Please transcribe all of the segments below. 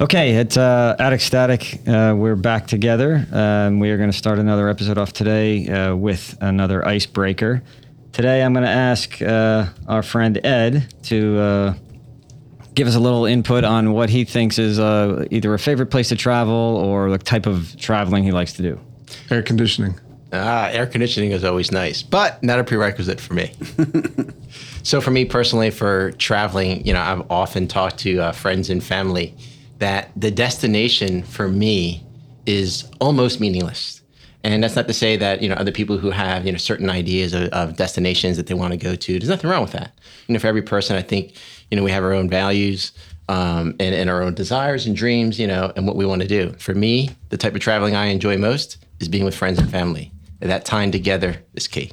Okay, it's uh, Attic Static. Uh, we're back together. Um, we are going to start another episode off today uh, with another icebreaker. Today, I'm going to ask uh, our friend Ed to uh, give us a little input on what he thinks is uh, either a favorite place to travel or the type of traveling he likes to do. Air conditioning. Ah, air conditioning is always nice, but not a prerequisite for me. so, for me personally, for traveling, you know, I've often talked to uh, friends and family that the destination for me is almost meaningless. And that's not to say that you know other people who have you know certain ideas of, of destinations that they want to go to. There's nothing wrong with that. You know, for every person, I think you know we have our own values um, and, and our own desires and dreams. You know, and what we want to do. For me, the type of traveling I enjoy most is being with friends and family. That time together is key.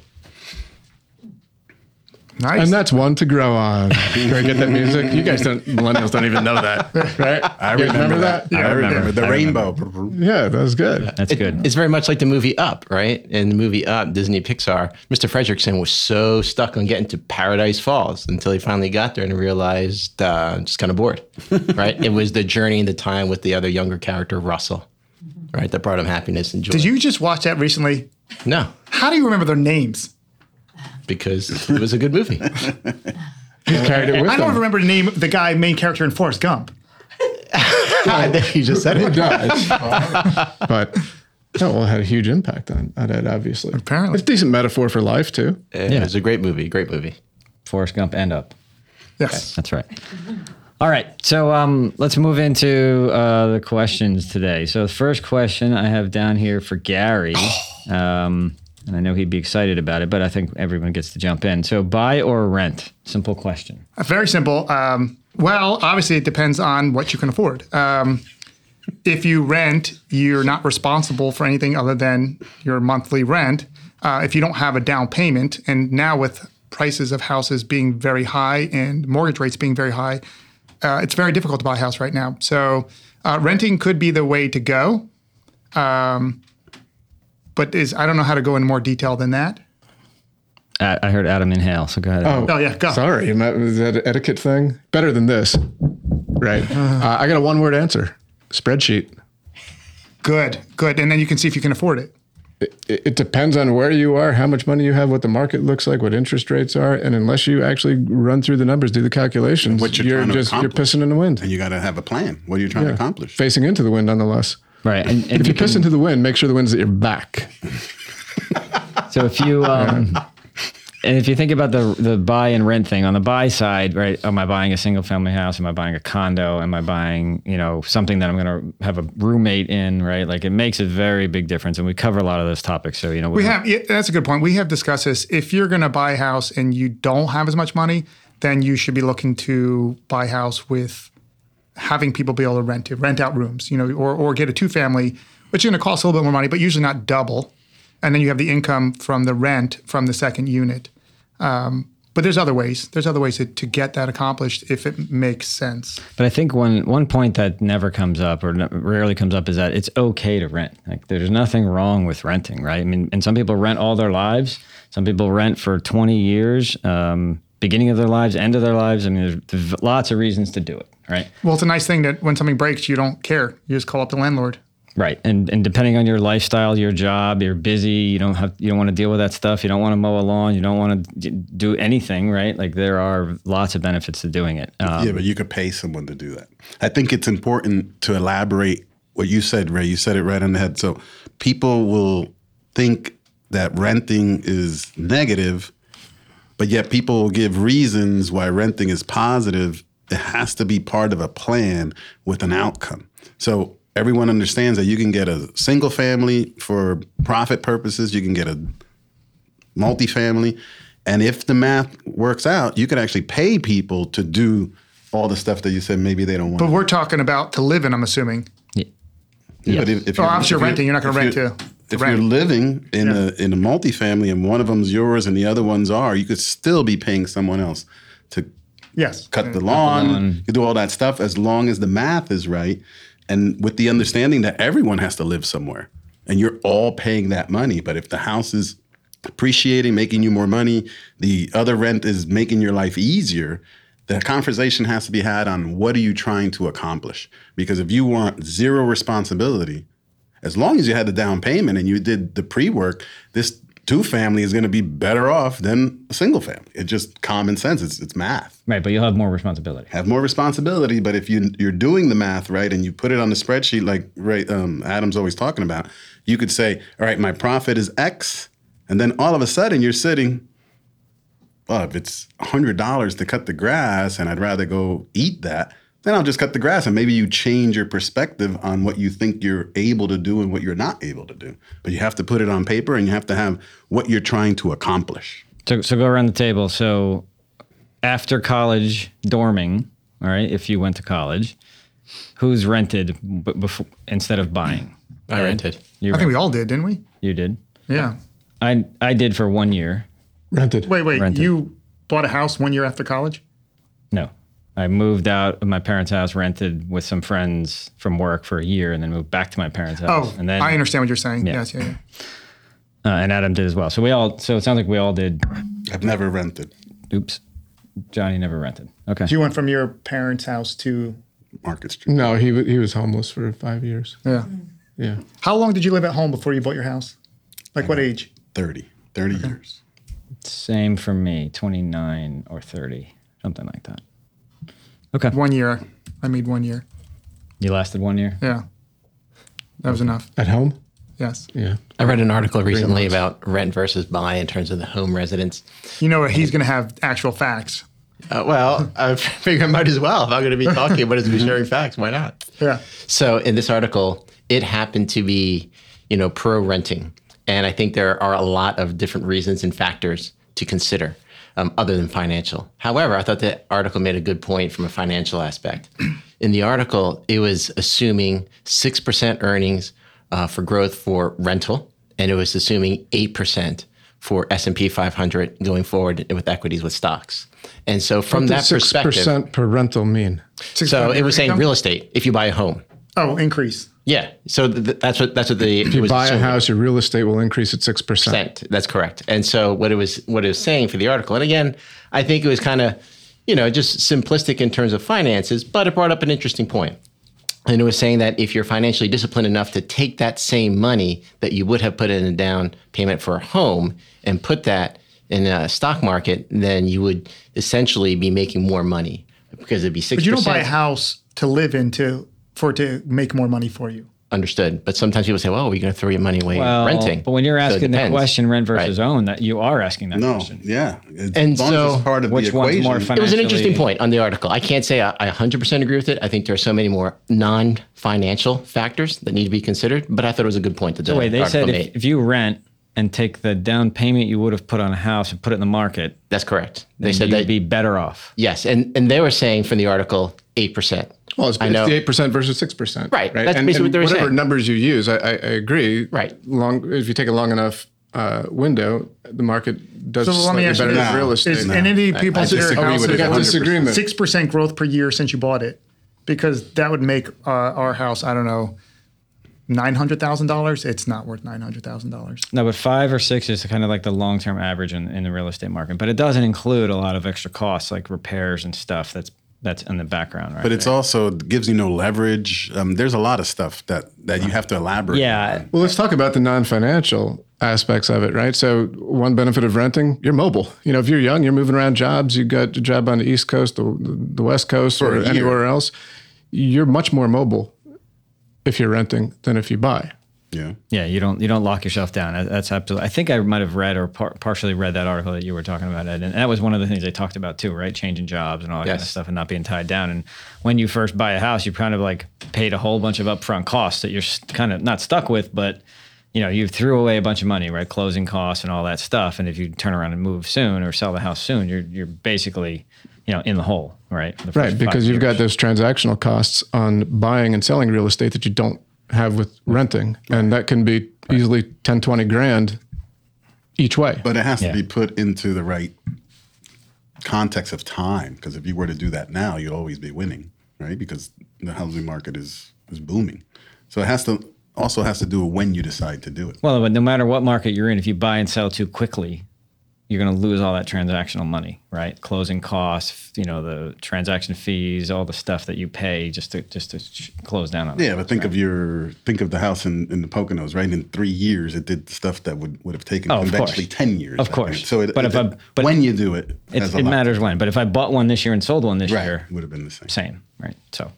Nice. And that's one to grow on. Can I get that music? You guys don't, millennials don't even know that, right? I remember, remember that. that? Yeah, I remember the I rainbow. Remember. Yeah, that was good. That's it, good. It's very much like the movie Up, right? In the movie Up, Disney Pixar, Mr. Fredricksen was so stuck on getting to Paradise Falls until he finally got there and realized uh, just kind of bored, right? it was the journey and the time with the other younger character, Russell, right? That brought him happiness and joy. Did you just watch that recently? No. How do you remember their names? Because it was a good movie. He carried it with I don't him. remember the name the guy, main character in Forrest Gump. you just said Who it. does? but no, well, it had a huge impact on, on Ed, obviously. Apparently. It's a decent metaphor for life, too. It was a great movie. Great movie. Forrest Gump and Up. Yes. That's right. All right, so um, let's move into uh, the questions today. So the first question I have down here for Gary, um, and I know he'd be excited about it, but I think everyone gets to jump in. So buy or rent? Simple question. Uh, Very simple. Um, well, obviously, it depends on what you can afford. Um, if you rent, you're not responsible for anything other than your monthly rent. Uh, if you don't have a down payment, and now with prices of houses being very high and mortgage rates being very high, uh, it's very difficult to buy a house right now. So uh, renting could be the way to go. Um, but is I don't know how to go in more detail than that. I heard Adam inhale, so go ahead. Oh, Oh, yeah, go. Sorry, am I- was that an etiquette thing? Better than this. Right. Uh, I got a one word answer spreadsheet. Good, good, and then you can see if you can afford it. It, it depends on where you are, how much money you have, what the market looks like, what interest rates are, and unless you actually run through the numbers, do the calculations, What you're trying to just you're pissing in the wind, And you got to have a plan. What are you trying to accomplish? facing into the wind, nonetheless. Right, and, and If you you piss can- into the wind, make sure the wind's at your back. So if you um, and if you think about the the buy and rent thing on the buy side, right? Am I buying a single family house? Am I buying a condo? Am I buying you know something that I'm going to have a roommate in? Right? Like it makes a very big difference, and we cover a lot of those topics. So you know We have yeah, that's a good point. We have discussed this. If you're going to buy a house and you don't have as much money, then you should be looking to buy a house with having people be able to rent it, rent out rooms, you know, or or get a two family, which is going to cost a little bit more money, but usually not double. And then you have the income from the rent from the second unit. Um, but there's other ways. There's other ways to, to get that accomplished if it makes sense. But I think one one point that never comes up or rarely comes up is that it's okay to rent. Like there's nothing wrong with renting, right? I mean, and some people rent all their lives. Some people rent for 20 years, um, beginning of their lives, end of their lives. I mean, there's, there's lots of reasons to do it, right? Well, it's a nice thing that when something breaks, you don't care. You just call up the landlord. Right, and and depending on your lifestyle, your job, you're busy. You don't have you don't want to deal with that stuff. You don't want to mow a lawn. You don't want to do anything. Right, like there are lots of benefits to doing it. Um, yeah, but you could pay someone to do that. I think it's important to elaborate what you said, Ray. You said it right on the head. So people will think that renting is negative, but yet people will give reasons why renting is positive. It has to be part of a plan with an outcome. So everyone understands that you can get a single family for profit purposes, you can get a multifamily. And if the math works out, you can actually pay people to do all the stuff that you said maybe they don't want. But we're talking about to live in, I'm assuming. Yeah, but if, if Oh, obviously you're renting, you're not gonna rent to- to If rent. you're living in a in a multifamily and one of them's yours and the other ones are, you could still be paying someone else to Yes. cut the lawn, you do all that stuff as long as the math is right, and with the understanding that everyone has to live somewhere, and you're all paying that money. But if the house is appreciating, making you more money, the other rent is making your life easier, the conversation has to be had on what are you trying to accomplish? Because if you want zero responsibility, as long as you had the down payment and you did the pre-work, this two family is going to be better off than a single family. It's just common sense. It's it's math. Right, but you'll have more responsibility. Have more responsibility, but if you you're doing the math right and you put it on the spreadsheet like right um, Adam's always talking about, you could say, all right, my profit is X, and then all of a sudden you're sitting. Well, if it's hundred dollars to cut the grass, and I'd rather go eat that, then I'll just cut the grass, and maybe you change your perspective on what you think you're able to do and what you're not able to do. But you have to put it on paper, and you have to have what you're trying to accomplish. So, so go around the table. So, after college dorming, all right, if you went to college, who's rented b- before instead of buying? I rented. You, I think we all did, didn't we? you did. Yeah. I I did for one year. Rented. Wait, wait. Rented. You bought a house one year after college? No, I moved out of my parents' house, rented with some friends from work for a year, and then moved back to my parents' house. Oh, and then I understand what you're saying. Yeah. Yes, yeah, yeah. uh, and Adam did as well. So we all. So it sounds like we all did. I've never rented Oops, Johnny never rented. Okay. You went from your parents' house to Market Street. No, he wa- he was homeless for five years. yeah. Yeah. How long did you live at home before you bought your house? Like what age? 30, 30 years. Same for me, 29 or 30, something like that. Okay. One year. I made one year. You lasted one year? Yeah. That was enough. At home? Yes. Yeah. I read an article recently about rent versus buy in terms of the home residence. You know, he's going to have actual facts. Uh, well, I figure I might as well. If I'm going to be talking about it, to be sharing facts, why not? Yeah. So in this article, it happened to be, you know, pro renting, and I think there are a lot of different reasons and factors to consider, um, other than financial. However, I thought the article made a good point from a financial aspect. In the article, it was assuming six percent earnings uh, for growth for rental, and it was assuming eight percent for S and P 500 going forward with equities with stocks. And so from that Six perspective, percent per rental mean? so it was saying real estate if you buy a home. Oh, increase. Yeah. So th- th- that's what that's what the If you buy a house, your real estate will increase at six percent. percent. That's correct. And so what it was what it was saying for the article, and again, I think it was kind of, you know, just simplistic in terms of finances, but it brought up an interesting point. And it was saying that if you're financially disciplined enough to take that same money that you would have put in a down payment for a home and put that in a stock market, then you would essentially be making more money because it'd be six. But you don't buy a house to live in to, for it to make more money for you. Understood. But sometimes people say, "Well, we're going to throw your money away Well, renting." but when you're So asking the depends. question rent versus Right. own, that you are asking that No, question. yeah. As And so it's part of which the one's equation. more It was an interesting point on the article. I can't say I, I 100% agree with it. I think there are so many more non-financial factors that need to be considered. But I thought it was a good point to that the Wait, they article said made. if, if you rent and take the down payment you would have put on a house and put it in the market, That's correct. They said you'd that be better off. yes, and and they were saying from the article eight percent. Well, it's, I it's know. the eight percent versus six percent. Right, Right. that's and, basically and what they were whatever saying. numbers you use, I, I, I agree. Right. Long if you take a long enough uh, window, the market does So let me slightly ask you better this. than real estate. Is any people I consider disagree a house with we it got 100%. disagreement. six percent growth per year since you bought it? Because that would make uh, our house, I don't know, nine hundred thousand dollars. It's not worth nine hundred thousand dollars. No, but five or six is kind of like the long term average in, in the real estate market. But it doesn't include a lot of extra costs like repairs and stuff that's that's in the background, right? But it's also gives you no leverage. Um, there's a lot of stuff that that you have to elaborate. yeah. Well, let's talk about the non-financial aspects of it, right? So, one benefit of renting, you're mobile. You know, if you're young, you're moving around jobs. You got a job on the East Coast, the, the West Coast, For or anywhere else. You're much more mobile if you're renting than if you buy. Yeah. Yeah, you don't you don't lock yourself down. That's absolutely. I think I might have read or par- partially read that article that you were talking about, Ed, and that was one of the things they talked about too, right? Changing jobs and all that kind of stuff, and not being tied down. And when you first buy a house, you kind of like paid a whole bunch of upfront costs that you're kind of not stuck with, but you know you threw away a bunch of money, right? Closing costs and all that stuff. And if you turn around and move soon or sell the house soon, you're you're basically you know in the hole, right? The Right, because you've got those transactional costs on buying and selling real estate that you don't have with renting. And that can be easily 10, 20 grand each way. But it has Yeah. to be put into the right context of time. Because if you were to do that now, you'd always be winning, right? Because the housing market is is booming. So it has to also has to do with when you decide to do it. Well, but no matter what market you're in, if you buy and sell too quickly, you're going to lose all that transactional money, right? Closing costs, you know, the transaction fees, all the stuff that you pay just to just to sh- close down on. it. Yeah, but think of your think of the house in, in the Poconos, right? In three years, it did stuff that would, would have taken Oh, of course. ten years. Of course. So, it, But if it- I- but- when you do it, It, it matters when. But if I bought one this year and sold one this Right, year, would have been the same. same, right? So,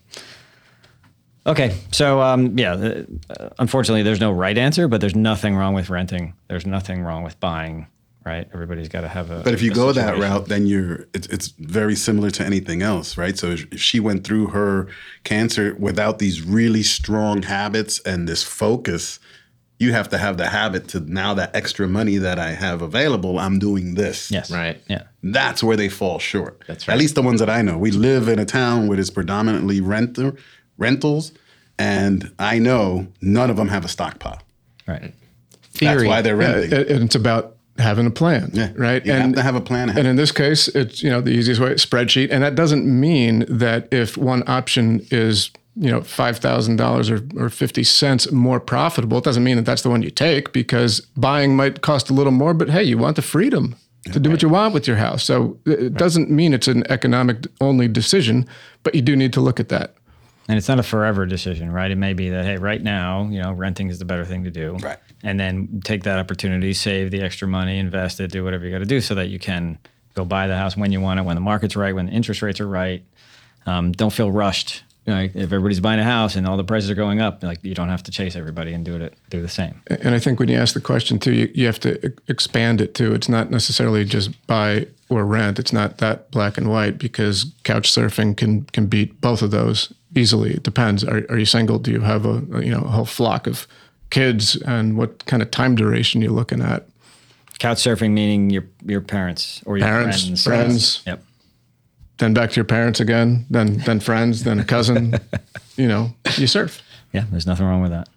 okay, so um, yeah, uh, unfortunately, there's no right answer, but there's nothing wrong with renting. There's nothing wrong with buying, right? Everybody's got to have a. But if you a go that route, then you're it's, it's very similar to anything else, right? So if she went through her cancer without these really strong habits and this focus, you have to have the habit to now that extra money that I have available, I'm doing this. yes, Right. yeah, That's where they fall short. That's right. At least the ones that I know. We live in a town where it's predominantly renter rentals, and I know none of them have a stockpile. right. Theory. That's why they're Yeah, renting. it- and it's about having a plan, Yeah. right? You have to have a plan ahead. And in this case, it's you know the easiest way spreadsheet, and that doesn't mean that if one option is you know five thousand dollars or or fifty cents more profitable, it doesn't mean that that's the one you take because buying might cost a little more. But hey, you want the freedom to do what you want with your house, so it it doesn't mean it's an economic only decision, but you do need to look at that. And it's not a forever decision, right? It may be that hey, right now, you know, renting is the better thing to do, Right. And then take that opportunity, save the extra money, invest it, do whatever you got to do, so that you can go buy the house when you want it, when the market's right, when the interest rates are right. Um, don't feel rushed. You know, if everybody's buying a house and all the prices are going up, like you don't have to chase everybody and do it do the same. And I think when you ask the question too, you, you have to expand it too. It's not necessarily just buy or rent. It's not that black and white because couch surfing can can beat both of those easily. It depends. Are, are you single? Do you have a, you know a whole flock of kids? And what kind of time duration you're looking at? Couch surfing meaning your your parents or your Parents, friends. friends. Yep. Then back to your parents again. Then then friends. Then a cousin. you know, you surf. Yeah, there's nothing wrong with that.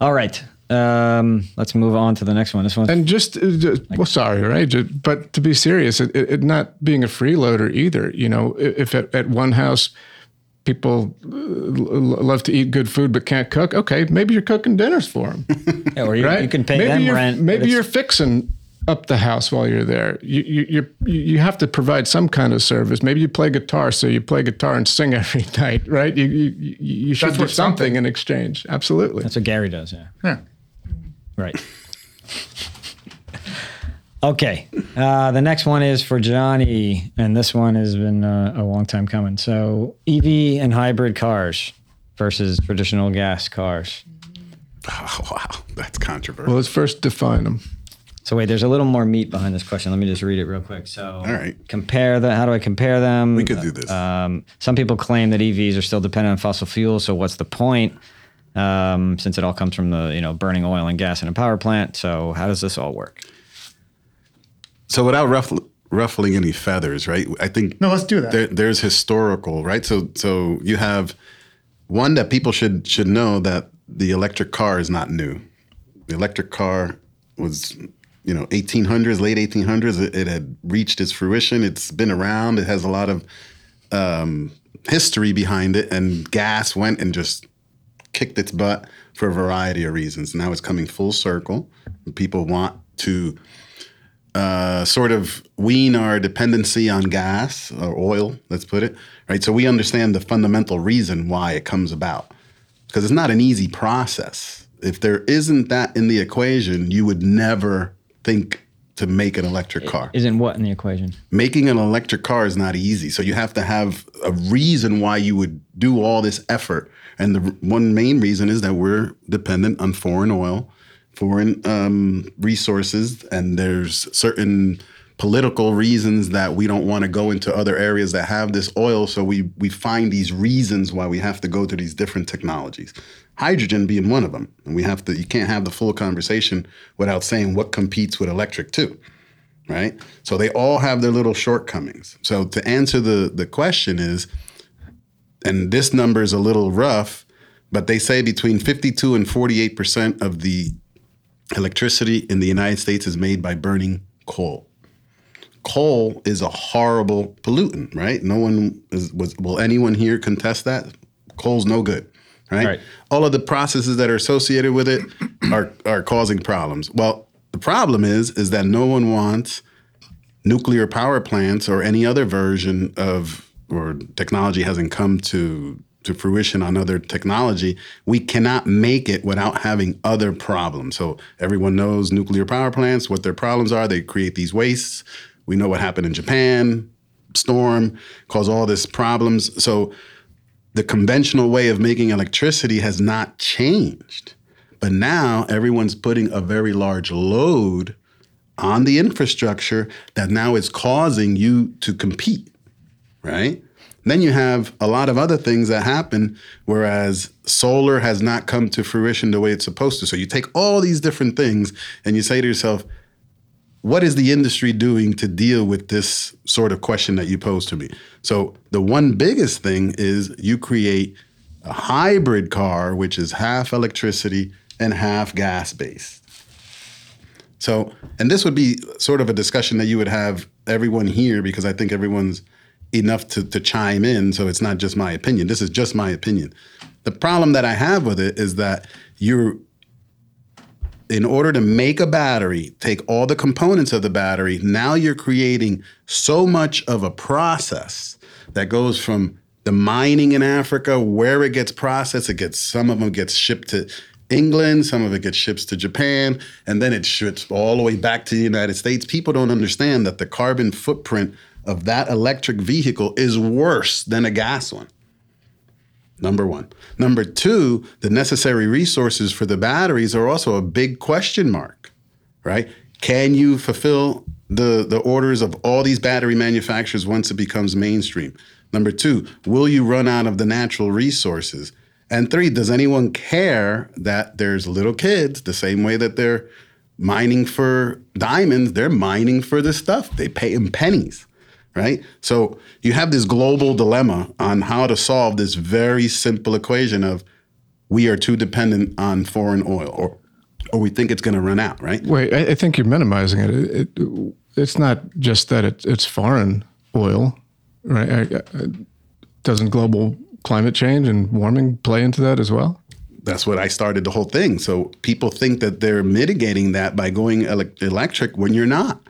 All right. Um, let's move on to the next one. This one. And just, uh, just well, sorry, right? Ju- But to be serious, it, it, it not being a freeloader either. You know, if at, at one house people uh, l- love to eat good food but can't cook, okay, maybe you're cooking dinners for them, Yeah, or you, right? you can pay maybe them you're, rent. Maybe you're fixing up the house while you're there. You you you're, you have to provide some kind of service. Maybe you play guitar, so you play guitar and sing every night, right? You you, you- you should That's do something something- in exchange. Absolutely. That's what Gary does. Yeah. Yeah. Right. okay. Uh, the next one is for Johnny, and this one has been uh, a long time coming. So, EV and hybrid cars versus traditional gas cars. Oh, wow, that's controversial. well, let's first define them. So wait, there's a little more meat behind this question. Let me just read it real quick. So, All right. compare the. How do I compare them? We could do this. Um, some people claim that EVs are still dependent on fossil fuels. So what's the point? Um, since it all comes from the you know burning oil and gas in a power plant. So how does this all work? So without ruff, ruffling any feathers, right? I think No, let's do that. There, there's historical, right? So so you have one that people should should know that the electric car is not new. The electric car was you know 1800s, late 1800s. It, it had reached its fruition. It's been around. It has a lot of um, history behind it, and gas went and just kicked its butt for a variety of reasons. Now it's coming full circle. People want to uh, sort of wean our dependency on gas or oil, let's put it, right? So we understand the fundamental reason why it comes about because it's not an easy process. If there isn't that in the equation, you would never think to make an electric car. Isn't what in the equation? Making an electric car is not easy. So you have to have a reason why you would do all this effort. And the one main reason is that we're dependent on foreign oil, foreign um, resources, and there's certain political reasons that we don't want to go into other areas that have this oil. So we we find these reasons why we have to go to these different technologies. Hydrogen being one of them, and we have to. You can't have the full conversation without saying what competes with electric too right? So they all have their little shortcomings. So to answer the the question is, and this number is a little rough, but they say between 52 and 48 percent of the electricity in the United States is made by burning coal. Coal is a horrible pollutant, right? No one is was will anyone here contest that? Coal's no good, right? Right. All of the processes that are associated with it are are causing problems. Well, the problem is is that no one wants nuclear power plants or any other version of or technology hasn't come to to fruition on other technology, we cannot make it without having other problems. So everyone knows nuclear power plants, what their problems are. They create these wastes. We know what happened in Japan, storm, cause all this problems. So the conventional way of making electricity has not changed. But now everyone's putting a very large load on the infrastructure that now is causing you to compete, right? Then you have a lot of other things that happen, whereas solar has not come to fruition the way it's supposed to. So you take all these different things and you say to yourself, what is the industry doing to deal with this sort of question that you pose to me? So the one biggest thing is you create a hybrid car, which is half electricity and half gas based. So, and this would be sort of a discussion that you would have everyone here because I think everyone's enough to, to chime in. So it's not just my opinion. This is just my opinion. The problem that I have with it is that you're, in order to make a battery, take all the components of the battery, now you're creating so much of a process that goes from the mining in Africa, where it gets processed, it gets some of them gets shipped to England, some of it gets shipped to Japan, and then it ships all the way back to the United States. People don't understand that the carbon footprint of that electric vehicle is worse than a gas one. Number one. Number two, the necessary resources for the batteries are also a big question mark, right? Can you fulfill the, the orders of all these battery manufacturers once it becomes mainstream? Number two, will you run out of the natural resources? And three, does anyone care that there's little kids the same way that they're mining for diamonds, they're mining for this stuff. They pay in pennies right? So you have this global dilemma on how to solve this very simple equation of we are too dependent on foreign oil or or we think it's going to run out, right? Wait, I, I think you're minimizing it. it, it it's not just that it, it's foreign oil, right? I, I, doesn't global climate change and warming play into that as well? That's what I started the whole thing. So people think that they're mitigating that by going ele- electric when you're not.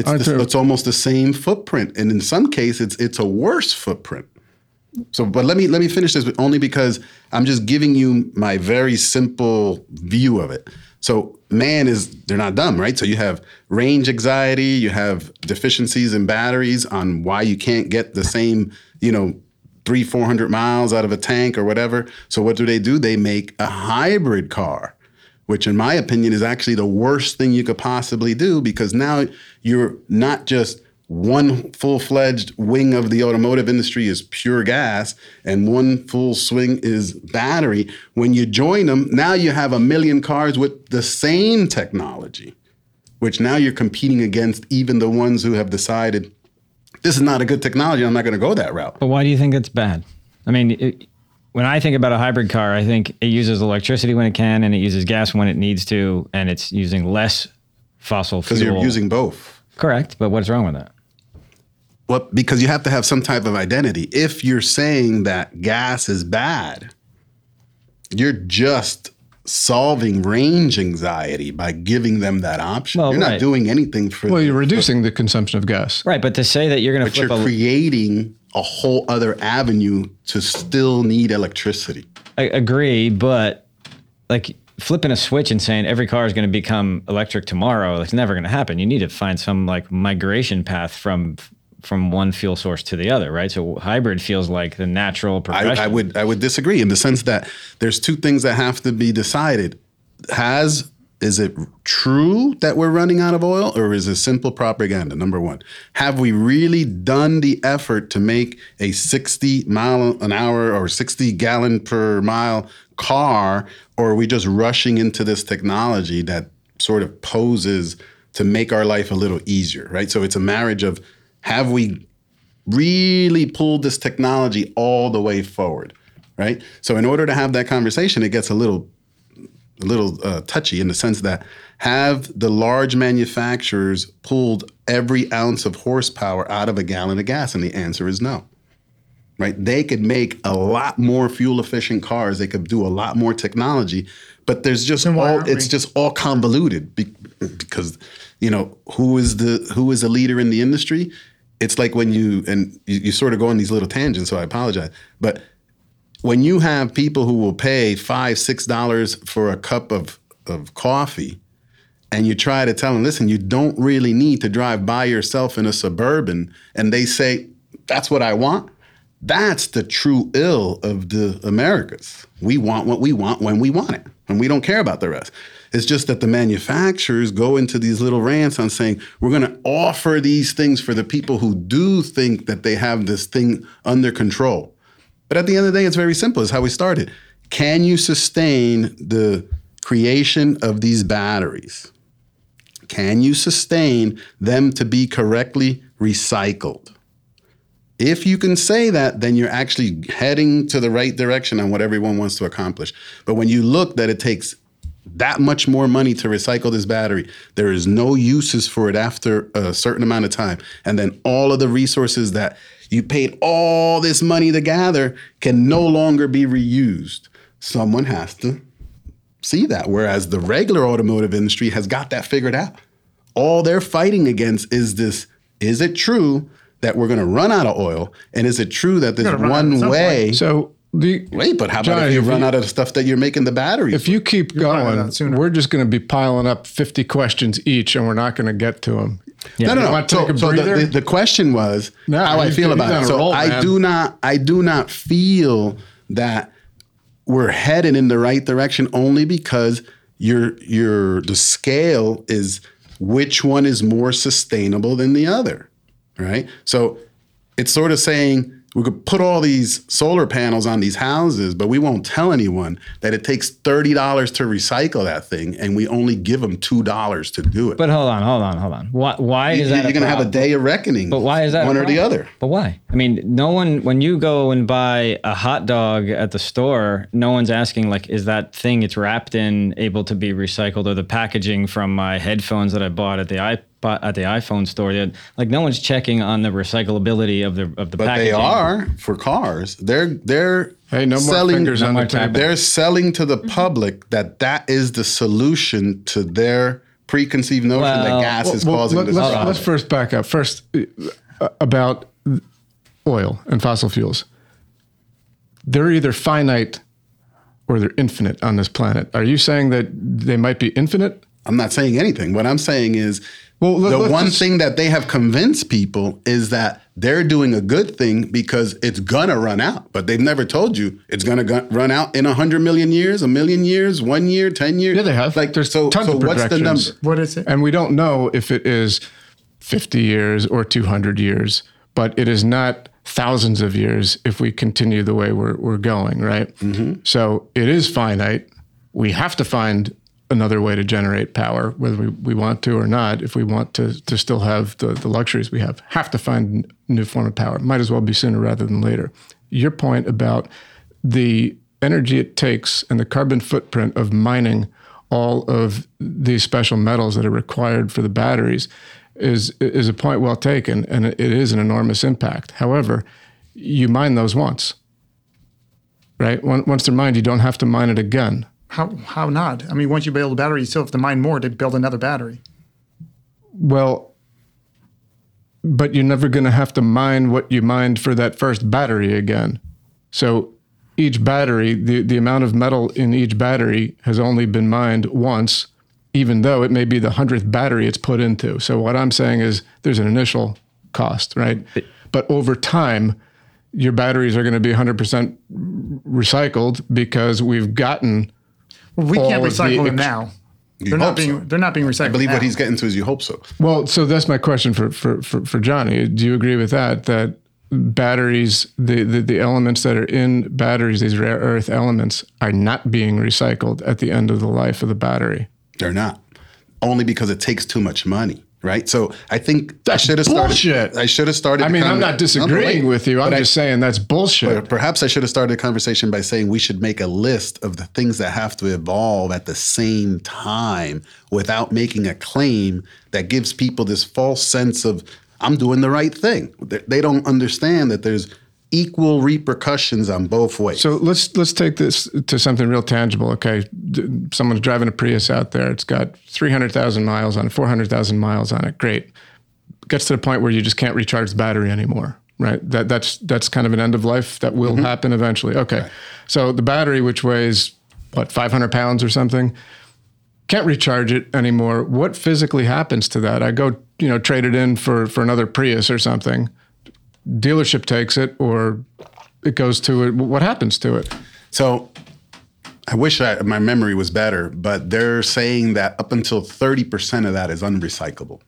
It's, the, it's almost the same footprint, and in some cases, it's it's a worse footprint. So, but let me let me finish this only because I'm just giving you my very simple view of it. So, man is they're not dumb, right? So you have range anxiety, you have deficiencies in batteries on why you can't get the same, you know, three four hundred miles out of a tank or whatever. So what do they do? They make a hybrid car which in my opinion is actually the worst thing you could possibly do because now you're not just one full-fledged wing of the automotive industry is pure gas and one full swing is battery. When you join them now you have a million cars with the same technology which now you're competing against even the ones who have decided this is not a good technology. I'm not going to go that route. But why do you think it's bad? I mean it, when I think about a hybrid car, I think it uses electricity when it can, and it uses gas when it needs to, and it's using less fossil fuel. Because you're using both. Correct, but what's wrong with that? Well, because you have to have some type of identity. If you're saying that gas is bad, you're just solving range anxiety by giving them that option. Well, you're right. not doing anything for. Well, the, you're reducing the consumption of gas. Right, but to say that you're going to, but you're a, creating a whole other avenue to still need electricity. I agree, but like flipping a switch and saying every car is going to become electric tomorrow, it's never going to happen. You need to find some like migration path from from one fuel source to the other, right? So hybrid feels like the natural progression. I, I would I would disagree in the sense that there's two things that have to be decided. Has is it true that we're running out of oil or is it simple propaganda? Number one, have we really done the effort to make a 60 mile an hour or 60 gallon per mile car, or are we just rushing into this technology that sort of poses to make our life a little easier, right? So it's a marriage of have we really pulled this technology all the way forward, right? So in order to have that conversation, it gets a little a little uh, touchy in the sense that have the large manufacturers pulled every ounce of horsepower out of a gallon of gas? And the answer is no. right? They could make a lot more fuel efficient cars. They could do a lot more technology, but there's just all it's just all convoluted be- because you know who is the who is a leader in the industry. It's like when you and you, you sort of go on these little tangents, so I apologize, but when you have people who will pay five six dollars for a cup of of coffee and you try to tell them, listen, you don't really need to drive by yourself in a suburban, and they say, that's what I want. That's the true ill of the Americas. We want what we want when we want it, and we don't care about the rest. It's just that the manufacturers go into these little rants on saying, we're going to offer these things for the people who do think that they have this thing under control. But at the end of the day, it's very simple. It's how we started. Can you sustain the creation of these batteries? Can you sustain them to be correctly recycled? If you can say that, then you're actually heading to the right direction on what everyone wants to accomplish. But when you look that it takes that much more money to recycle this battery, there is no uses for it after a certain amount of time. And then all of the resources that you paid all this money to gather can no longer be reused. Someone has to see that. Whereas the regular automotive industry has got that figured out. All they're fighting against is this is it true that we're going to run out of oil? And is it true that this We're gonna run out at one some way? So the Wait, but how about if you if run you- out of the stuff that you're making the batteries? if you keep running going, we're just going to be piling up 50 questions each, and we're not going to get to them. No, no, no. to So, so the, the, the question was No, how I feel about it. So roll, I man. do not, I do not feel that we're headed in the right direction only because your your the scale is which one is more sustainable than the other, right? So it's sort of saying we could put all these solar panels on these houses, but we won't tell anyone that it takes thirty dollars to recycle that thing, and we only give them two dollars to do it. But hold on, hold on, hold on. Why, why You- is that? you're going to have a day of reckoning. But why is that one or the other? But why? I mean, no one when you go and buy a hot dog at the store, no one's asking like, is that thing it's wrapped in able to be recycled, or the packaging from my headphones that I bought at the iPod at the iPhone store? that- Like, no one's checking on the recyclability of the of the But packaging. they are for cars. They're they're Hey, no more selling, fingers on more the table. They're selling to the public that that is the solution to their preconceived notion Well, that gas is Well, causing let, this us problem. let's first back up. First, uh, about oil and fossil fuels. They're either finite or they're infinite on this planet. Are you saying that they might be infinite? I'm not saying anything. What I'm saying is, Well, let- the one just- thing that they have convinced people is that they're doing a good thing because it's gonna run out. But they've never told you it's gonna go- run out in a hundred million years, a million years, one year, ten years. Yeah, they have. Like, There's so, tons so of what's the number? projections. What is it? And we don't know if it is 50 years or 200 years, but it is not thousands of years if we continue the way we're, we're going, right? Mm-hmm. So it is finite. We have to find another way to generate power, whether we, we want to or not, if we want to, to still have the, the luxuries we have. Have to find a new form of power. Might as well be sooner rather than later. Your point about the energy it takes and the carbon footprint of mining all of these special metals that are required for the batteries is is a point well taken, and it is an enormous impact. However, you mine those once, right? Once once they're mined, you don't have to mine it again. How how not? I mean, once you build a battery, you still have to mine more to build another battery. Well, but you're never going to have to mine what you mined for that first battery again. So each battery, the, the amount of metal in each battery has only been mined once, even though it may be the hundredth battery it's put into. So what I'm saying is there's an initial cost, right? But over time, your batteries are going to be 100% recycled because we've gotten Well, we can't All the recycle them now. You They're not being so. they're not being recycled. I believe now. what he's getting to is you hope so. Well, so that's my question for for for, for Johnny. Do you agree with that? That batteries, the, the the elements that are in batteries, these rare earth elements, are not being recycled at the end of the life of the battery. They're not. Only because it takes too much money, right? So I think That's I should have started. I should have started. I mean, I'm not disagreeing with you. I'm But I- just saying that's bullshit. Perhaps I should have started the conversation by saying we should make a list of the things that have to evolve at the same time without making a claim that gives people this false sense of I'm doing the right thing. They don't understand that there's equal repercussions on both ways. So let's let's take this to something real tangible. Okay, someone's driving a Prius out there. It's got three hundred thousand miles on it, four hundred thousand miles on it. Great. Gets to the point where you just can't recharge the battery anymore. Right. That that's that's kind of an end of life that will mm-hmm. happen eventually. Okay. So the battery, which weighs what five hundred pounds or something, can't recharge it anymore. What physically happens to that? I go, you know, trade it in for for another Prius or something. Dealership takes it, or it goes to it. What happens to it? So I wish I, my memory was better, but they're saying that up until 30% of that is unrecyclable.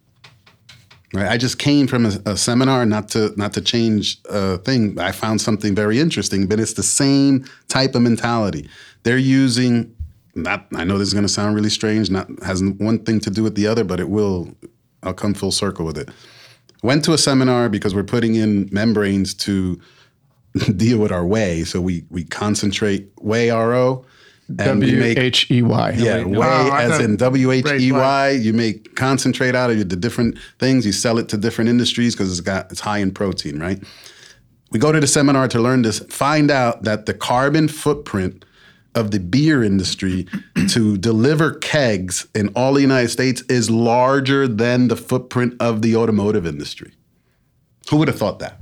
Right? I just came from a, a seminar, not to not to change a thing. I found something very interesting, but it's the same type of mentality. They're using not. I know this is going to sound really strange. Not has one thing to do with the other, but it will. I'll come full circle with it. Went to a seminar because we're putting in membranes to deal with our whey. So we we concentrate whey RO. And we W make H E Y. yeah, whey Oh, as in W H E Y. You make concentrate out of the different things. You sell it to different industries because it's got it's high in protein, right? We go to the seminar to learn this. Find out that the carbon footprint of the beer industry to deliver kegs in all the United States is larger than the footprint of the automotive industry. Who would have thought that?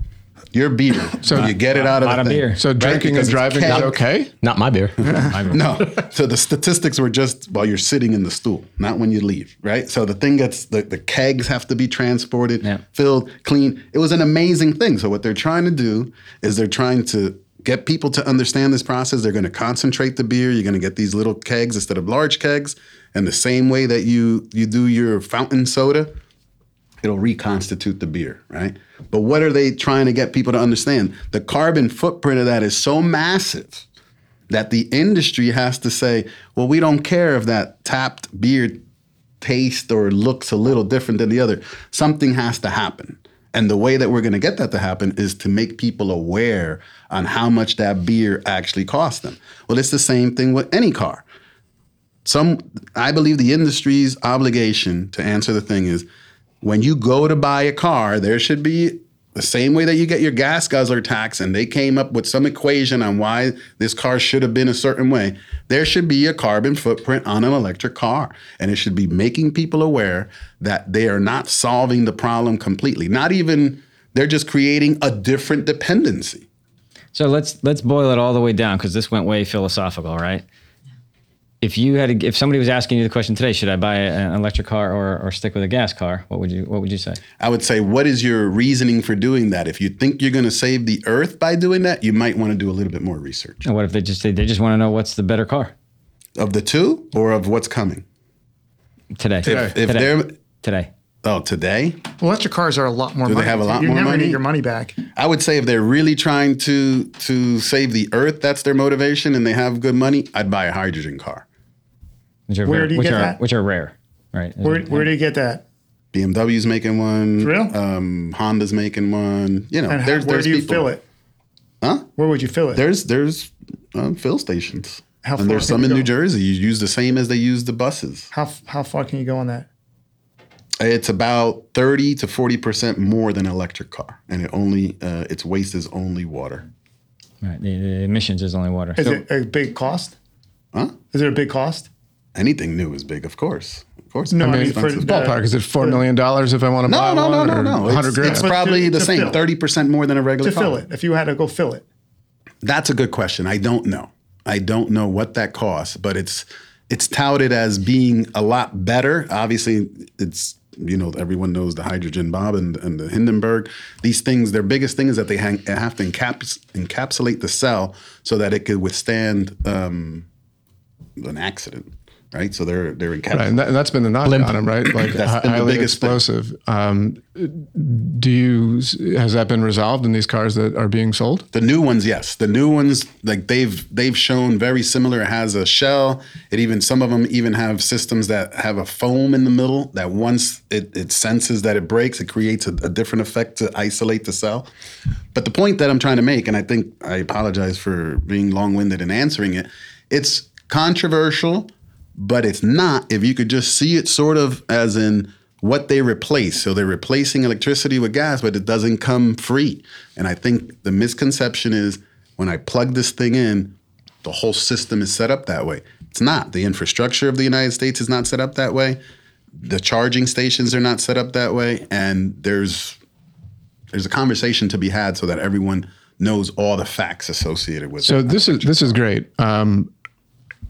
Your beer, so you get it out of lot the of thing. beer. So drinking Because and it's driving is okay. Not my beer. No. So the statistics were just while you're sitting in the stool, not when you leave, right? So the thing gets the, the kegs have to be transported, Yeah. filled, clean. It was an amazing thing. So what they're trying to do is they're trying to get people to understand this process. They're going to concentrate the beer. You're going to get these little kegs instead of large kegs. And the same way that you you do your fountain soda, it'll reconstitute the beer, right? But what are they trying to get people to understand? The carbon footprint of that is so massive that the industry has to say, well, we don't care if that tapped beer tastes or looks a little different than the other. Something has to happen. And the way that we're going to get that to happen is to make people aware on how much that beer actually costs them. Well, it's the same thing with any car. Some I believe the industry's obligation to answer the thing is when you go to buy a car, there should be the same way that you get your gas guzzler tax and they came up with some equation on why this car should have been a certain way. There should be a carbon footprint on an electric car. And it should be making people aware that they are not solving the problem completely. Not even they're just creating a different dependency. So let's let's boil it all the way down because this went way philosophical, right? If you had, to, if somebody was asking you the question today, should I buy an electric car or, or stick with a gas car? What would you What would you say? I would say, what is your reasoning for doing that? If you think you're going to save the earth by doing that, you might want to do a little bit more research. And what if they just they just want to know what's the better car Of the two or of what's coming? today? If, if today. they're, today. oh, today, Electric cars are a lot more Do they money. have a lot You're more never gonna money? get your money back. I would say if they're really trying to to save the earth, that's their motivation, and they have good money, I'd buy a hydrogen car. Which are Where very- do you which get are, that? Which are rare, right? Where, where do you get that? BMW's making one. For real? Um, Honda's making one. You know, And how, there's where there's do you people. fill it? Huh? Where would you fill it? There's there's um, fill stations. How far and there's can some you in go? New Jersey. You use the same as they use the buses. how how far can you go on that? It's about thirty to forty percent more than an electric car, and it only uh, its waste is only water. Right. The, the emissions is only water. Is it a big cost? Huh? Is it a big cost? Anything new is big, of course. Of course. No, it's I mean, for the- Ballpark is it four million dollars if I want to no, buy no, no, one? no, or no. 100 It's, grand. it's probably to- the to same, thirty percent more than a regular To car. fill it, if you had to go fill it. That's a good question. I don't know. I don't know what that costs, but it's it's touted as being a lot better. Obviously, it's you know everyone knows the hydrogen bomb and, and the Hindenburg. These things, their biggest thing is that they hang, have to encaps, encapsulate the cell so that it could withstand um, an accident. Right, so they're they're encapsulated. Right, and, that, and that's been the knock on them, right? Like That's hi- been the highly biggest explosive. Um, do you has that been resolved in these cars that are being sold? The new ones, yes. The new ones, like they've they've shown very similar. It has a shell. It even some of them even have systems that have a foam in the middle that once it, it senses that it breaks, it creates a, a different effect to isolate the cell. But the point that I'm trying to make, and I think I apologize for being long winded in answering it, it's controversial, but it's not if you could just see it sort of as in what they replace. So they're replacing electricity with gas, but it doesn't come free. And I think the misconception is when I plug this thing in, the whole system is set up that way. It's not. The infrastructure of the United States is not set up that way. The charging stations are not set up that way. And there's there's a conversation to be had so that everyone knows all the facts associated with So it. So this is this is great. Um,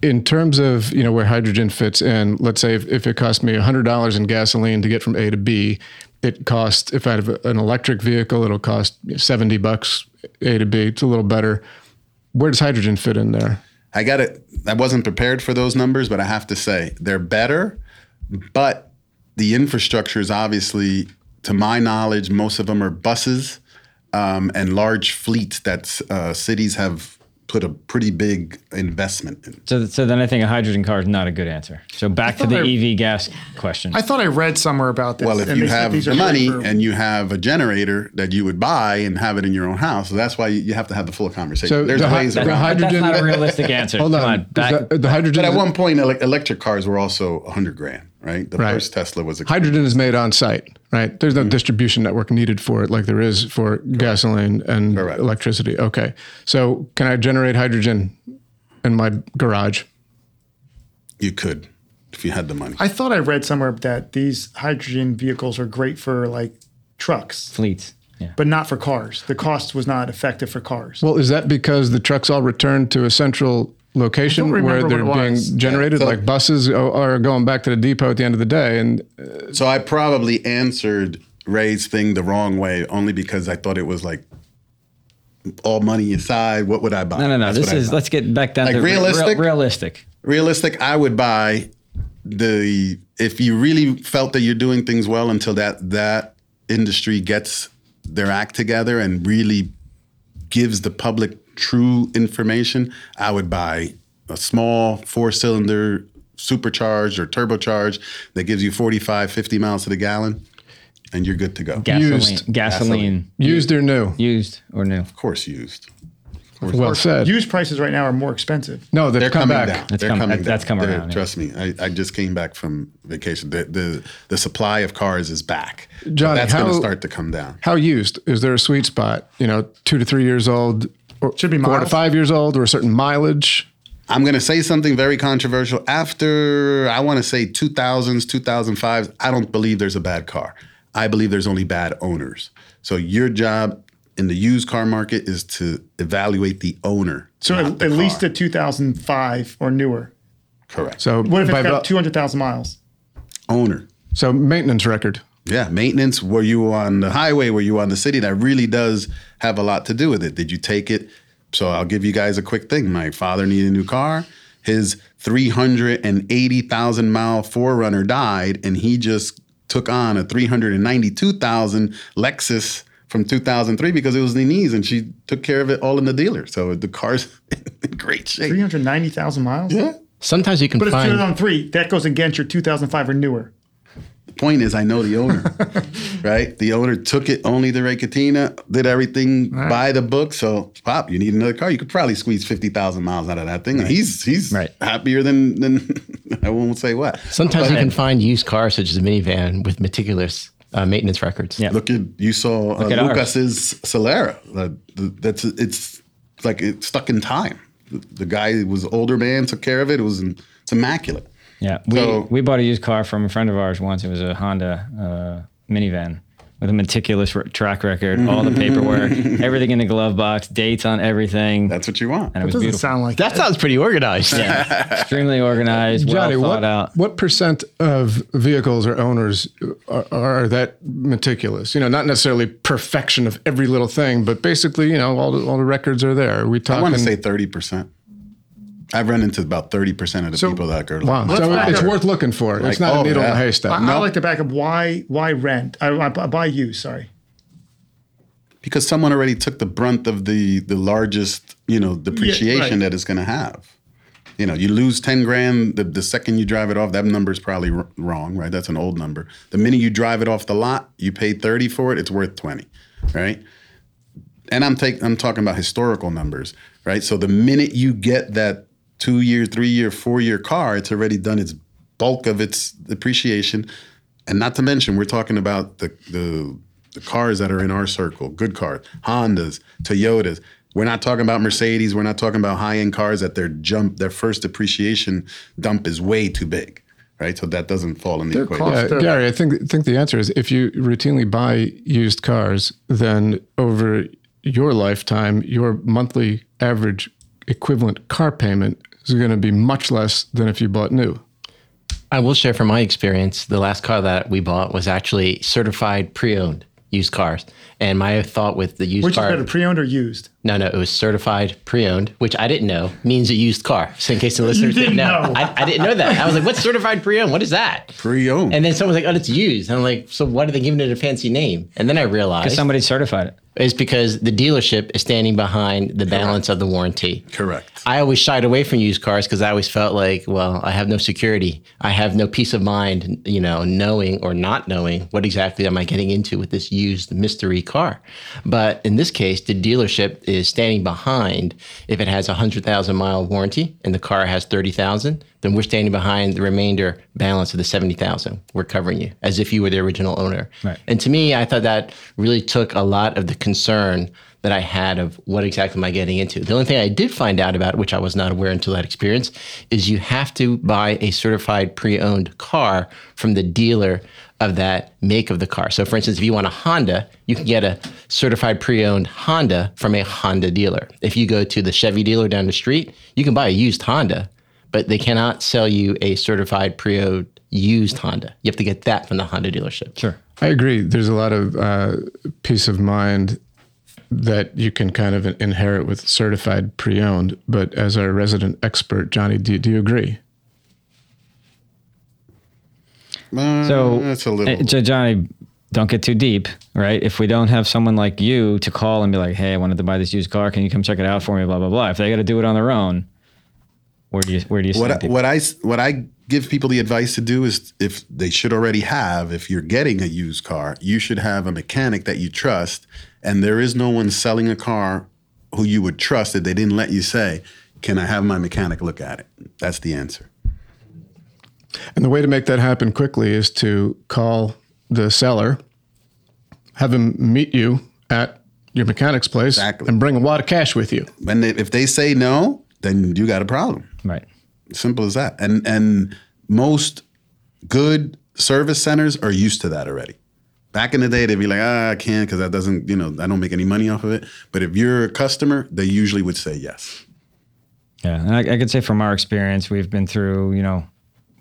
in terms of you know where hydrogen fits in, let's say if, if it cost me hundred dollars in gasoline to get from A to B, it costs if I have an electric vehicle, it'll cost seventy bucks A to B. It's a little better. Where does hydrogen fit in there? I got it. I wasn't prepared for those numbers, but I have to say they're better. But the infrastructure is obviously, to my knowledge, most of them are buses um, and large fleets that uh, cities have put a pretty big investment in. So, so then I think a hydrogen car is not a good answer. So back to the I- EV gas question. I thought I read somewhere about this. Well, if you have the money for- and you have a generator that you would buy and have it in your own house, so that's why you, you have to have the full conversation. So There's the, hy- ways the around. it. But hydrogen. that's not a realistic answer. Hold on. on, back- the, the hydrogen. But at one point, electric cars were also 100 grand, right? The Right. first Tesla was a hydrogen is made on site, right? There's no mm-hmm. distribution network needed for it like there is for gasoline and Correct. electricity. Okay. So can I generate hydrogen in my garage? You could if you had the money. I thought I read somewhere that these hydrogen vehicles are great for like trucks, fleets. Yeah. but not for cars. The cost was not effective for cars. Well, is that because the trucks all return to a central location where they're being generated? Yeah, so- like buses are are going back to the depot at the end of the day. And uh, So I probably answered Ray's thing the wrong way, only because I thought it was like all money aside. What would I buy? No, no, no. That's This is let's get back down Like to re- realistic? realistic. realistic. I would buy the if you really felt that you're doing things well until that that industry gets their act together and really gives the public true information. I would buy a small four cylinder supercharged or turbocharged that gives you 45, 50 miles to the gallon, and you're good to go. Gasoline, Used. gasoline, used or new? used or new. Of course, used. Well said. Used prices right now are more expensive. no, they've They're coming back. down. It's They're come- coming that's down. coming They're- around, yeah. Trust me, I, I just came back from vacation. The, the the supply of cars is back. But Johnny, that's going how- to start to come down. How used? Is there a sweet spot? You know, two to three years old, or Should be four to five years old, or a certain mileage. I'm going to say something very controversial. After I want to say 2000s, 2005s, I don't believe there's a bad car. I believe there's only bad owners. So your job in the used car market is to evaluate the owner. So at, the at least a 2005 or newer. correct. So What if it's by got 200,000 miles? owner. so maintenance record? Yeah, maintenance. Were you on the highway? Were you on the city? That really does have a lot to do with it. Did you take it? So I'll give you guys a quick thing. My father needed a new car. His 380,000 mile 4Runner died, and he just took on a 392,000 Lexus from 2003 because it was the knees, and she took care of it all in the dealer. So the car's in great shape. 390,000 miles? Yeah. Sometimes you can But it's find 2003. That goes against your 2005 or newer. Point is, I know the owner, right? The owner took it only to Ray Catena, did everything by the book. So, pop, you need another car. You could probably squeeze fifty thousand miles out of that thing. He's he's Right. happier than than I won't say what. sometimes you can find used cars such as a minivan with meticulous uh, maintenance records. Yeah. Look at you saw uh, at ours. Lucas's Solara. Uh, th- that's it's like it's stuck in time. The, the guy was older man, took care of it. It was it's immaculate. Yeah, we So- we bought a used car from a friend of ours once. It was a Honda uh, minivan with a meticulous r- track record, all the paperwork, everything in the glove box, dates on everything, That's what you want. and it was Doesn't beautiful. sound like That sounds pretty organized. yeah, extremely organized, Johnny, well thought what, out. what percent of vehicles or owners are, are that meticulous? You know, not necessarily perfection of every little thing, but basically, you know, all the, all the records are there. Are we I want to say thirty percent. I've run into about thirty percent of the people that are like, wow. Let's So it's up. worth looking for. Like, it's not oh, a needle in yeah. a haystack. I, I like to back up why why rent? I, I, I buy you, sorry. because someone already took the brunt of the the largest you know depreciation right. that it's going to have you know you lose 10 grand the, the second you drive it off that number is probably r- wrong right that's an old number the minute you drive it off the lot you pay 30 for it it's worth 20 right and i'm take, i'm talking about historical numbers right so the minute you get that two year three year four year car it's already done its bulk of its depreciation And not to mention, we're talking about the the the cars that are in our circle, good cars, Hondas, Toyotas. We're not talking about Mercedes. We're not talking about high end cars that their jump, their first depreciation dump is way too big, right? So that doesn't fall in the Their equation. cost- Yeah, Gary, I think think the answer is if you routinely buy used cars, then over your lifetime, your monthly average equivalent car payment is going to be much less than if you bought new. I will share from my experience. The last car that we bought was actually certified pre-owned used cars, and my thought with the used car, Which is car. better, pre-owned or used? No, no, it was certified pre-owned, which I didn't know means a used car. So in case the listeners didn't didn't know, know. I, I didn't know that. I was like, "What's certified pre-owned? What is that?" Pre-owned. And then someone was like, "Oh, it's used." And I'm like, "So why are they giving it a fancy name?" And then I realized because Somebody certified it. it's because the dealership is standing behind the balance of the warranty. Correct. I always shied away from used cars because I always felt like, well, I have no security. I have no peace of mind, you know, knowing or not knowing what exactly am I getting into with this used mystery car. But in this case, the dealership is standing behind if it has a 100,000 mile warranty and the car has 30,000, then we're standing behind the remainder balance of the 70,000. We're covering you as if you were the original owner. Right. And to me, I thought that really took a lot of the concern that I had of what exactly am I getting into. The only thing I did find out about, which I was not aware until that experience, is you have to buy a certified pre-owned car from the dealer of that make of the car. So for instance, if you want a Honda, you can get a certified pre-owned Honda from a Honda dealer. If you go to the Chevy dealer down the street, you can buy a used Honda, but they cannot sell you a certified pre-owned used Honda. You have to get that from the Honda dealership. Sure. I agree. There's a lot of uh, peace of mind that you can kind of inherit with certified pre-owned. But as our resident expert, Johnny, do, do you agree? Uh, So, that's a little. uh, Johnny, don't get too deep, right? If we don't have someone like you to call and be like, "Hey, I wanted to buy this used car. Can you come check it out for me?" Blah blah blah. If they got to do it on their own, where do you where do you what send I, people? what I what I give people the advice to do is if they should already have if you're getting a used car, you should have a mechanic that you trust, and there is no one selling a car who you would trust that they didn't let you say, "Can I have my mechanic look at it?" That's the answer. And the way to make that happen quickly is to call the seller, have him meet you at your mechanic's place, Exactly. and bring a wad of cash with you. And if they say no, then you got a problem. right. Simple as that. And and most good service centers are used to that already. Back in the day, they'd be like, ah, I can't because that doesn't, you know, I don't make any money off of it. But if you're a customer, they usually would say yes. Yeah, and I, I could say from our experience, we've been through you know,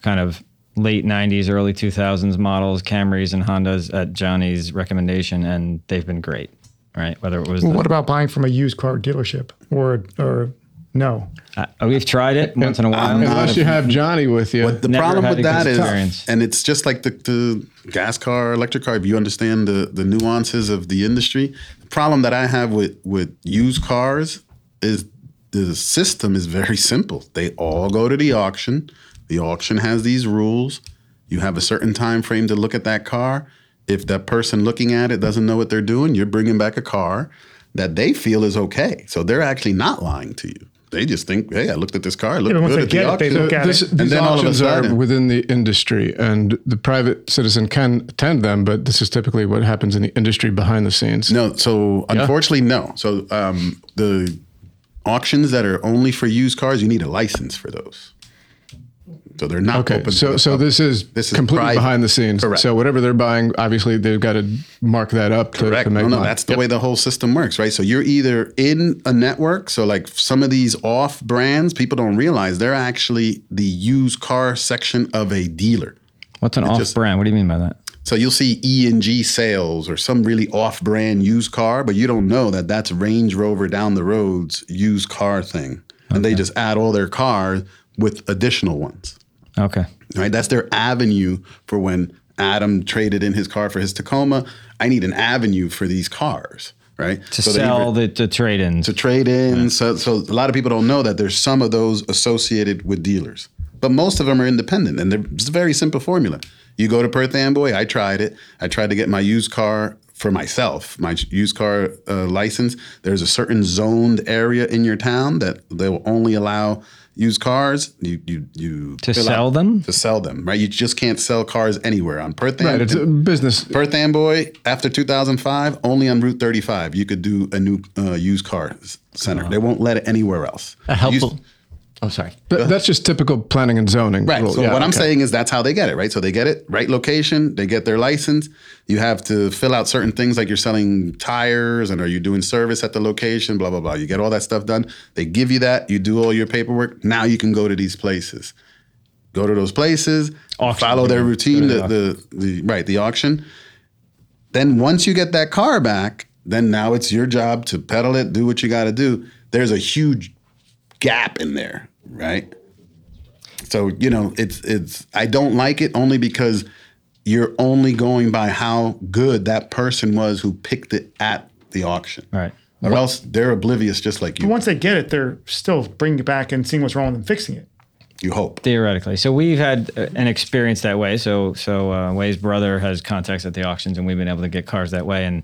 kind of late '90s, early 2000s models, Camrys and Hondas at Johnny's recommendation, and they've been great. Right, whether it was Well, the- what about buying from a used car dealership or or no? uh, we've tried it once in a while. Unless you have Johnny with you. But the Never problem with a good that is, experience. and it's just like the, the gas car, electric car. If you understand the the nuances of the industry, the problem that I have with with used cars is the system is very simple. They all go to the auction. The auction has these rules. You have a certain time frame to look at that car. If that person looking at it doesn't know what they're doing, you're bringing back a car that they feel is okay. So they're actually not lying to you. They just think, hey, I looked at this car. It looked Yeah, good at get the it, they auction. look at this, it. these then all of a auctions are within the industry, and the private citizen can attend them. But this is typically what happens in the industry behind the scenes. No, so unfortunately, no. So um, the auctions that are only for used cars, you need a license for those. So they're not Okay, open. so so public. this is This is completely private. behind the scenes. Correct. So whatever they're buying, obviously they've got to mark that up to, Correct. to make no, no, money. that's the way the whole system works, right? So you're either in a network. So like some of these off brands, people don't realize they're actually the used car section of a dealer. What's an just- off-brand? What do you mean by that? So you'll see E and G sales or some really off-brand used car, but you don't know that that's Range Rover down the road's used car thing, and they just add all their cars with additional ones. Okay. Right, that's their avenue for when Adam traded in his car for his Tacoma. I need an avenue for these cars, right? To So sell either- the, the trade-ins. to trade in. So, so a lot of people don't know that there's some of those associated with dealers, but most of them are independent, and they're, it's a very simple formula. You go to Perth Amboy. I tried it. I tried to get my used car for myself, my used car uh, license. There's a certain zoned area in your town that they will only allow used cars. You you you To sell them? to sell them, right? You just can't sell cars anywhere on Perth. Right. It's a business. Perth Amboy after 2005, only on Route 35, you could do a new uh, used car center. They won't let it anywhere else. A helpful. Used- I'm sorry. Th- that's just typical planning and zoning. Right. rule. So Yeah, what I'm saying is that's how they get it, right? So they get it right location, they get their license. You have to fill out certain things like you're selling tires and are you doing service at the location, blah blah blah. You get all that stuff done. They give you that, you do all your paperwork. Now you can go to these places. Go to those places, Auction. follow their routine, Go the, the the right, the auction. Then once you get that car back, then now it's your job to pedal it, do what you got to do. There's a huge gap in there, right? So you know, it's it's. I don't like it only because you're only going by how good that person was who picked it at the auction. Right. Or else they're oblivious, just like you. Once they get it, they're still bringing it back and seeing what's wrong with them, fixing it. You hope. theoretically. So we've had uh, an experience that way. So so uh, Way's brother has contacts at the auctions, and we've been able to get cars that way. And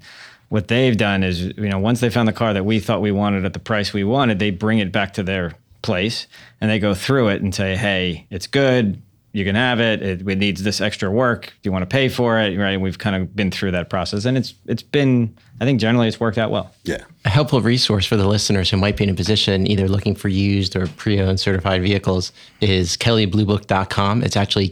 what they've done is, you know, once they found the car that we thought we wanted at the price we wanted, they bring it back to their place and they go through it and say, "Hey, it's good. You can have it. It, it needs this extra work. Do you want to pay for it?" Right? And we've kind of been through that process, and it's it's been. I think generally it's worked out well. Yeah. A helpful resource for the listeners who might be in a position either looking for used or pre-owned certified vehicles is kellybluebook.com. It's actually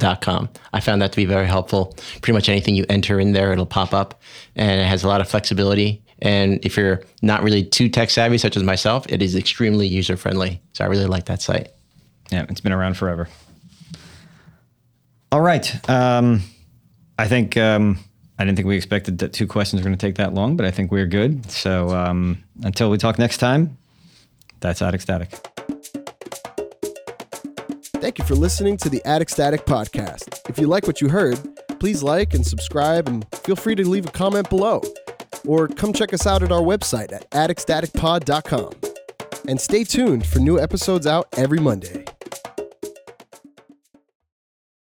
kbb.com. I found that to be very helpful. Pretty much anything you enter in there, it'll pop up and it has a lot of flexibility. And if you're not really too tech savvy, such as myself, it is extremely user friendly. So I really like that site. Yeah, it's been around forever. All right. Um, I think um, I didn't think we expected that two questions were going to take that long, but I think we're good. So um, until we talk next time, that's Attic Static. Thank you for listening to the Attic Static podcast. If you like what you heard, please like and subscribe and feel free to leave a comment below. Or come check us out at our website at atticstaticpod.com. And stay tuned for new episodes out every Monday.